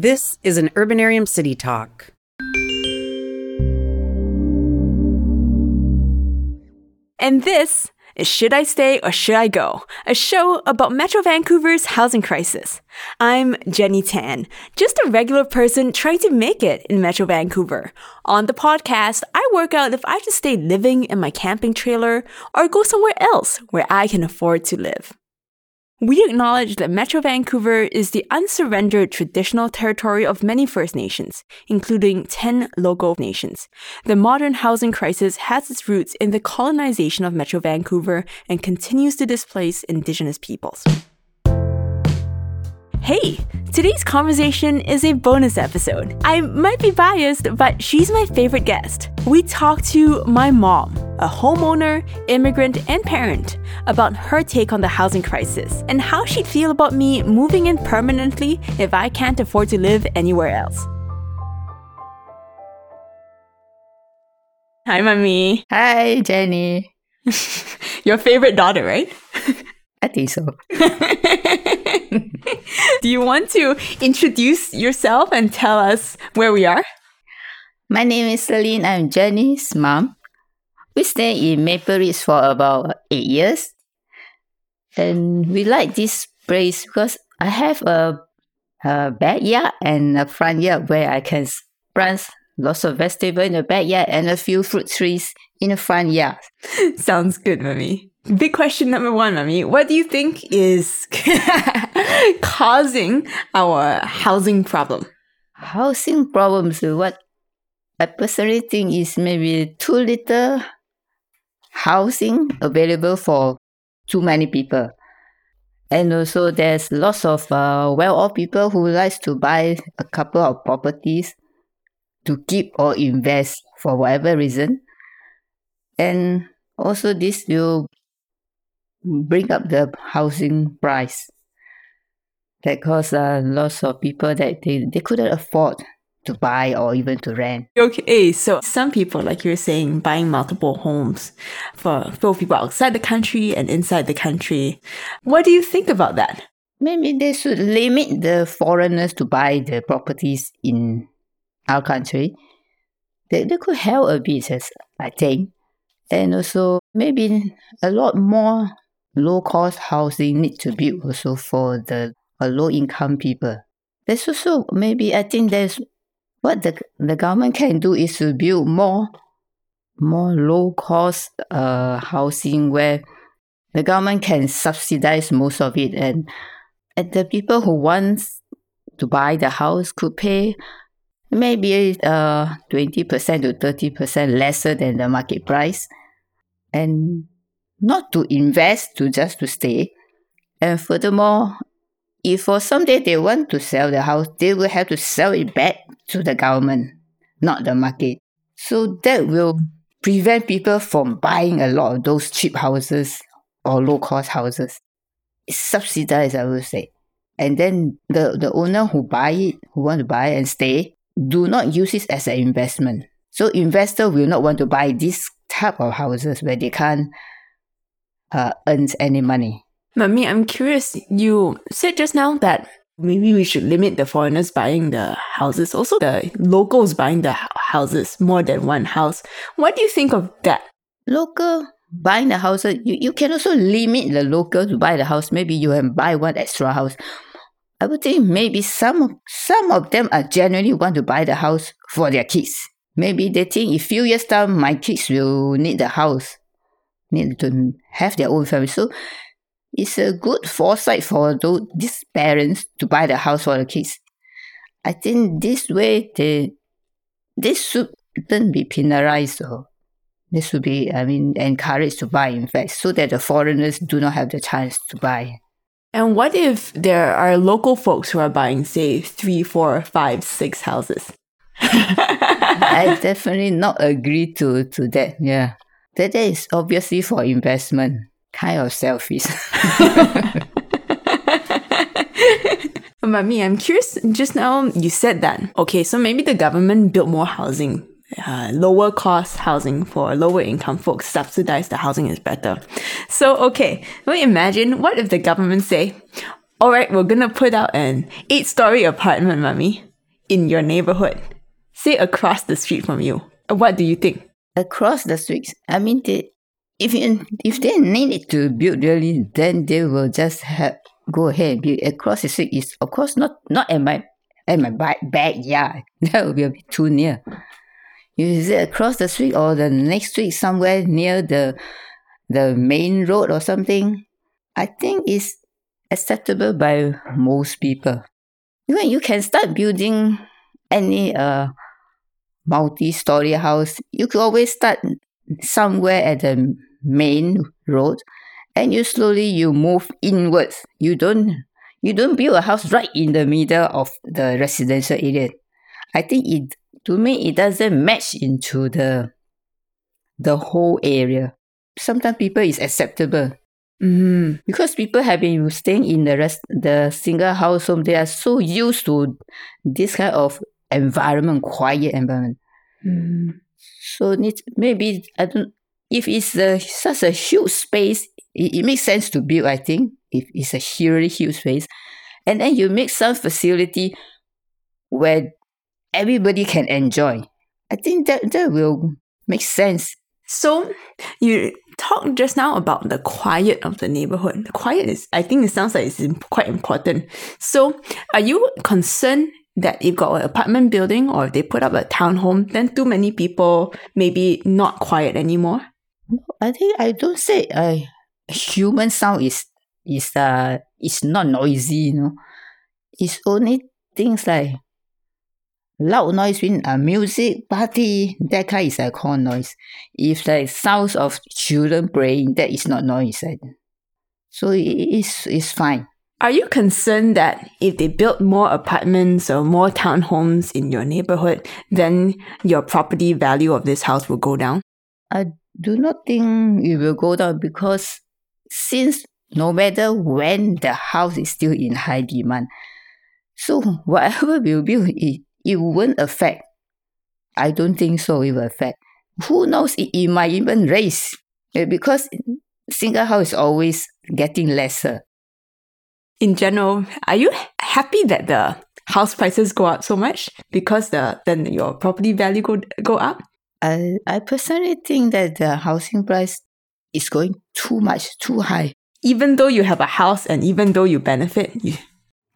This is an Urbanarium City Talk. And this is Should I Stay or Should I Go? A show about Metro Vancouver's housing crisis. I'm Jenny Tan, just a regular person trying to make it in Metro Vancouver. On the podcast, I work out if I should stay living in my camping trailer or go somewhere else where I can afford to live. We acknowledge that Metro Vancouver is the unsurrendered traditional territory of many First Nations, including 10 local nations. The modern housing crisis has its roots in the colonization of Metro Vancouver and continues to displace Indigenous peoples. Hey, today's conversation is a bonus episode. I might be biased, but she's my favorite guest. We talked to my mom, a homeowner, immigrant, and parent, about her take on the housing crisis and how she'd feel about me moving in permanently if I can't afford to live anywhere else. Hi, mommy. Hi, Jenny. Your favorite daughter, right? I think so. Do you want to introduce yourself and tell us where we are? My name is Celine. I'm Jenny's mom. We stay in Maple Ridge for about eight years. And we like this place because I have a, a backyard and a front yard where I can plant lots of vegetable in the backyard and a few fruit trees in the front yard. Sounds good, mommy. Big question number one, mommy. What do you think is causing our housing problem? Housing problems, what I personally think is maybe too little housing available for too many people. And also there's lots of uh, well-off people who likes to buy a couple of properties to keep or invest for whatever reason. And also this will bring up the housing price that cause uh, lots of people that they, they couldn't afford to buy or even to rent. Okay, so some people, like you're saying, buying multiple homes for both people outside the country and inside the country. What do you think about that? Maybe they should limit the foreigners to buy the properties in our country. They, they could help a bit, I think. And also maybe a lot more low cost housing need to build also for the uh, low income people. There's also maybe I think there's what the the government can do is to build more more low cost uh, housing where the government can subsidize most of it and and the people who want to buy the house could pay maybe uh 20% to 30% lesser than the market price and not to invest to just to stay. And furthermore, if for someday they want to sell the house, they will have to sell it back to the government, not the market. So that will prevent people from buying a lot of those cheap houses or low cost houses. It's subsidized, I would say. And then the, the owner who buy it, who want to buy and stay, do not use it as an investment. So investor will not want to buy this type of houses where they can't uh, earns any money. Mummy, I'm curious. You said just now that maybe we should limit the foreigners buying the houses, also the locals buying the houses, more than one house. What do you think of that? Local buying the houses, uh, you, you can also limit the local to buy the house. Maybe you can buy one extra house. I would think maybe some some of them are genuinely want to buy the house for their kids. Maybe they think in few years time my kids will need the house need to have their own family. So it's a good foresight for those these parents to buy the house for the kids. I think this way they this shouldn't be penalized or this should be I mean encouraged to buy in fact so that the foreigners do not have the chance to buy. And what if there are local folks who are buying, say, three, four, five, six houses? I definitely not agree to, to that. Yeah. That is obviously for investment, kind of selfish. Mummy, I'm curious. Just now you said that. Okay, so maybe the government built more housing, uh, lower cost housing for lower income folks, subsidize the housing is better. So, okay, well, imagine what if the government say, all right, we're gonna put out an eight story apartment, Mummy. in your neighborhood, say across the street from you, what do you think? Across the streets, I mean, they, if you, if they need to build really, then they will just have go ahead and build across the street. Is of course not not at my at my back backyard. That would be a bit too near. Is it across the street or the next street somewhere near the the main road or something? I think it's acceptable by most people. Even you can start building any uh multi-story house. You could always start somewhere at the main road and you slowly you move inwards. You don't you don't build a house right in the middle of the residential area. I think it to me it doesn't match into the the whole area. Sometimes people is acceptable. Mm. Because people have been staying in the rest the single house home, they are so used to this kind of environment, quiet environment. Mm. So maybe I don't if it's a, such a huge space, it, it makes sense to build, I think, if it's a really huge space. And then you make some facility where everybody can enjoy. I think that, that will make sense. So you talked just now about the quiet of the neighborhood. The quiet is, I think it sounds like it's quite important. So are you concerned that if got an apartment building or if they put up a townhome, then too many people maybe not quiet anymore? I think I don't say uh, human sound is is uh is not noisy, you know. It's only things like loud noise in a music party, that kind is a called noise. If like sounds of children playing, that is not noise. So it is it's fine. Are you concerned that if they build more apartments or more townhomes in your neighborhood, then your property value of this house will go down? I do not think it will go down because since no matter when the house is still in high demand, so whatever will build, it, it won't affect. I don't think so it will affect. Who knows, it, it might even raise eh, because single house is always getting lesser. In general, are you happy that the house prices go up so much because the then your property value go go up? I, I personally think that the housing price is going too much, too high. Even though you have a house and even though you benefit, you,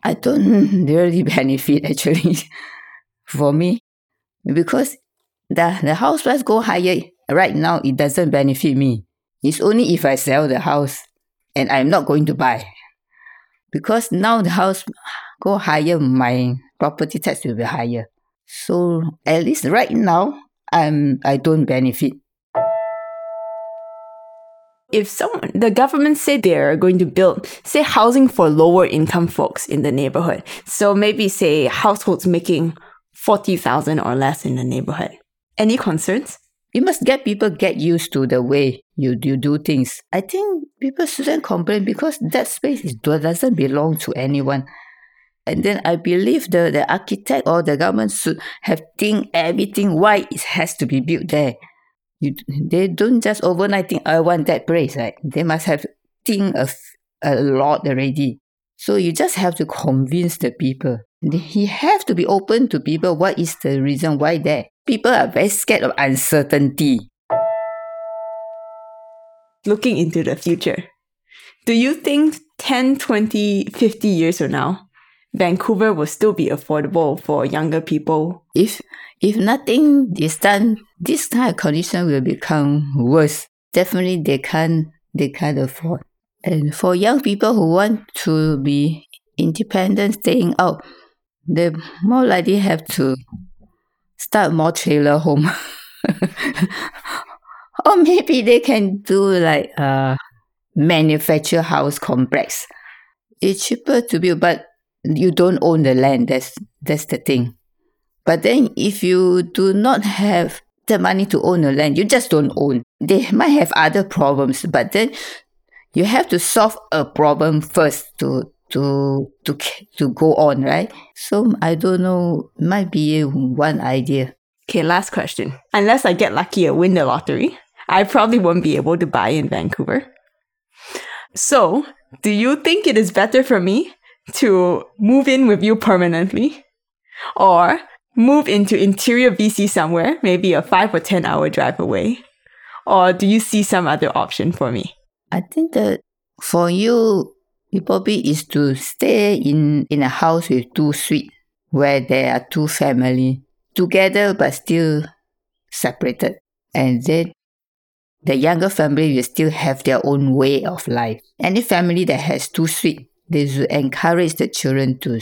I don't really benefit actually for me because the, the house price go higher right now, it doesn't benefit me. It's only if I sell the house and I'm not going to buy. Because now the house go higher, my property tax will be higher. So at least right now, I'm I don't benefit. If someone the government say they're going to build say housing for lower income folks in the neighborhood. So maybe say households making forty thousand or less in the neighborhood. Any concerns? You must get people get used to the way you, you do things. I think people shouldn't complain because that space is, doesn't belong to anyone. And then I believe the, the architect or the government should have think everything why it has to be built there. You, they don't just overnight think I want that place, right? They must have think of a lot already. So you just have to convince the people. He have to be open to people. What is the reason why that? People are very scared of uncertainty. Looking into the future, do you think 10, 20, 50 years from now, Vancouver will still be affordable for younger people? If if nothing is done, this kind of condition will become worse. Definitely they can't they can't afford. And for young people who want to be independent staying out, they more likely have to start more trailer home. or maybe they can do like a manufacture house complex. It's cheaper to build, but you don't own the land. That's that's the thing. But then if you do not have the money to own the land, you just don't own. They might have other problems, but then you have to solve a problem first to to to to go on, right? So I don't know. Might be one idea. Okay, last question. Unless I get lucky and win the lottery, I probably won't be able to buy in Vancouver. So, do you think it is better for me to move in with you permanently or move into interior BC somewhere, maybe a five or 10 hour drive away? Or do you see some other option for me? I think that for you, it probably is to stay in, in a house with two suites where there are two family together but still separated. And then the younger family will still have their own way of life. Any family that has two suites, they should encourage the children to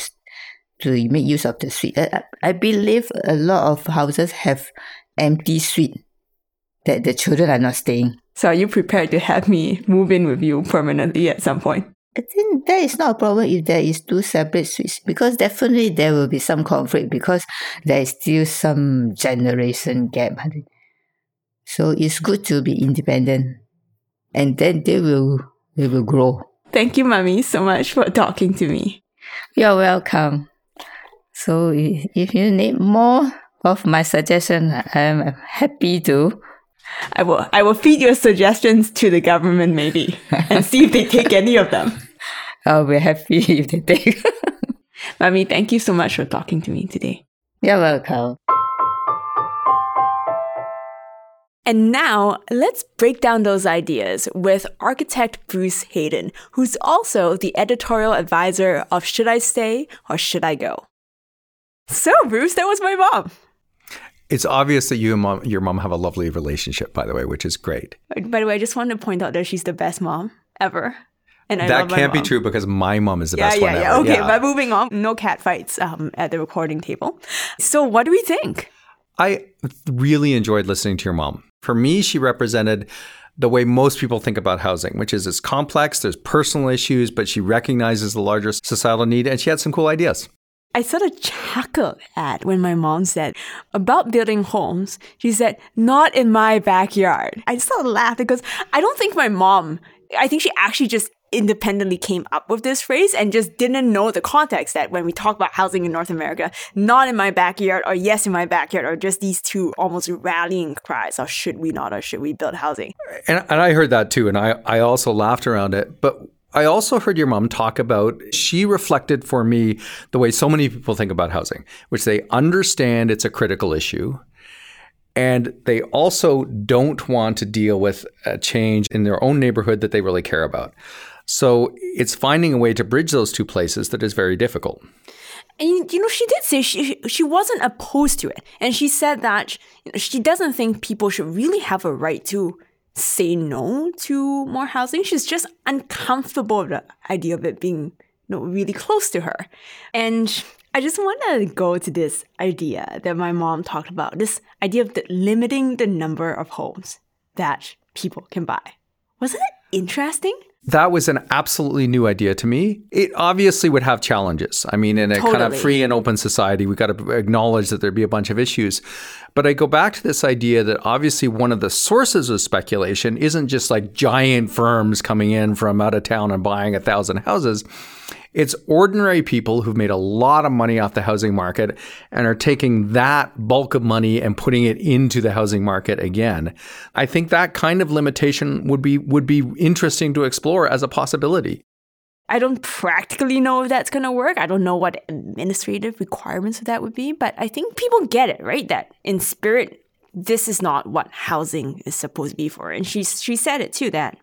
to make use of the suite. I, I believe a lot of houses have empty suite that the children are not staying. So are you prepared to have me move in with you permanently at some point? I think that is not a problem if there is two separate suites because definitely there will be some conflict because there is still some generation gap. So it's good to be independent and then they will they will grow. Thank you, Mommy, so much for talking to me. You're welcome. So if you need more of my suggestion, I'm happy to. I will I will feed your suggestions to the government maybe and see if they take any of them. I'll be happy if they take. Mommy, thank you so much for talking to me today. You're welcome. And now let's break down those ideas with architect Bruce Haden, who's also the editorial advisor of Should I Stay or Should I Go? So, Bruce, that was my mom. It's obvious that you and mom, your mom have a lovely relationship, by the way, which is great. By the way, I just wanted to point out that she's the best mom ever. And I that can't be true because my mom is the yeah, best yeah, one yeah. ever. Okay, yeah. but moving on. No cat fights um, at the recording table. So, what do we think? I really enjoyed listening to your mom. For me, she represented the way most people think about housing, which is it's complex, there's personal issues, but she recognizes the larger societal need, and she had some cool ideas. I sort of chuckled at when my mom said about building homes. She said, not in my backyard. I sort of laughed because I don't think my mom, I think she actually just independently came up with this phrase and just didn't know the context that when we talk about housing in North America, not in my backyard or yes in my backyard or just these two almost rallying cries of should we not or should we build housing. And, and I heard that too. And I, I also laughed around it. But I also heard your mom talk about, she reflected for me the way so many people think about housing, which they understand it's a critical issue. And they also don't want to deal with a change in their own neighborhood that they really care about. So it's finding a way to bridge those two places that is very difficult. And you know, she did say she she wasn't opposed to it, and she said that she doesn't think people should really have a right to say no to more housing. She's just uncomfortable with the idea of it being you know, really close to her. And I just want to go to this idea that my mom talked about this idea of the, limiting the number of homes that people can buy. Wasn't it interesting? That was an absolutely new idea to me. It obviously would have challenges. I mean, in a totally. kind of free and open society, we got to acknowledge that there'd be a bunch of issues. But I go back to this idea that obviously one of the sources of speculation isn't just like giant firms coming in from out of town and buying a thousand houses. It's ordinary people who've made a lot of money off the housing market and are taking that bulk of money and putting it into the housing market again. I think that kind of limitation would be would be interesting to explore as a possibility. I don't practically know if that's going to work. I don't know what administrative requirements of that would be, but I think people get it, right? That in spirit, this is not what housing is supposed to be for. And she she said it too that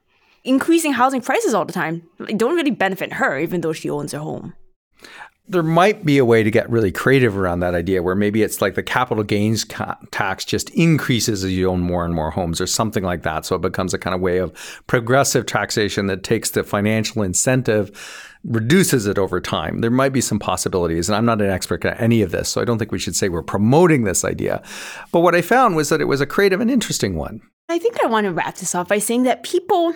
increasing housing prices all the time don't really benefit her, even though she owns a home. There might be a way to get really creative around that idea where maybe it's like the capital gains ca- tax just increases as you own more and more homes or something like that. So it becomes a kind of way of progressive taxation that takes the financial incentive, reduces it over time. There might be some possibilities. And I'm not an expert at any of this. So I don't think we should say we're promoting this idea. But what I found was that it was a creative and interesting one. I think I want to wrap this off by saying that people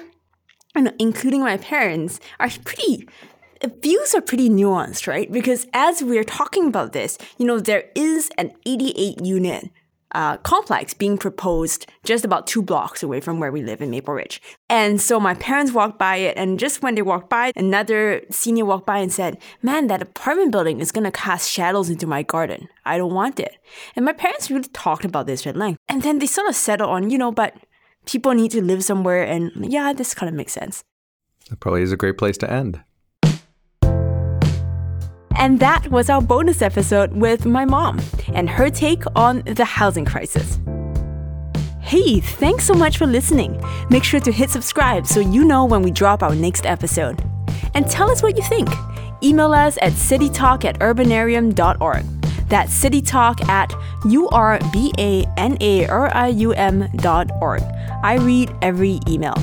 and including my parents, are pretty views are pretty nuanced, right? Because as we're talking about this, you know, there is an 88 unit uh, complex being proposed just about two blocks away from where we live in Maple Ridge. And so my parents walked by it, and just when they walked by, another senior walked by and said, Man, that apartment building is gonna cast shadows into my garden. I don't want it. And my parents really talked about this at length. And then they sort of settled on, you know, but people need to live somewhere, and hmm. yeah, this kind of makes sense. That probably is a great place to end. And that was our bonus episode with my mom and her take on the housing crisis. Hey, thanks so much for listening. Make sure to hit subscribe so you know when we drop our next episode. And tell us what you think. Email us at citytalk at urbanarium.org. That's citytalk at urbanarium dot org. I read every email.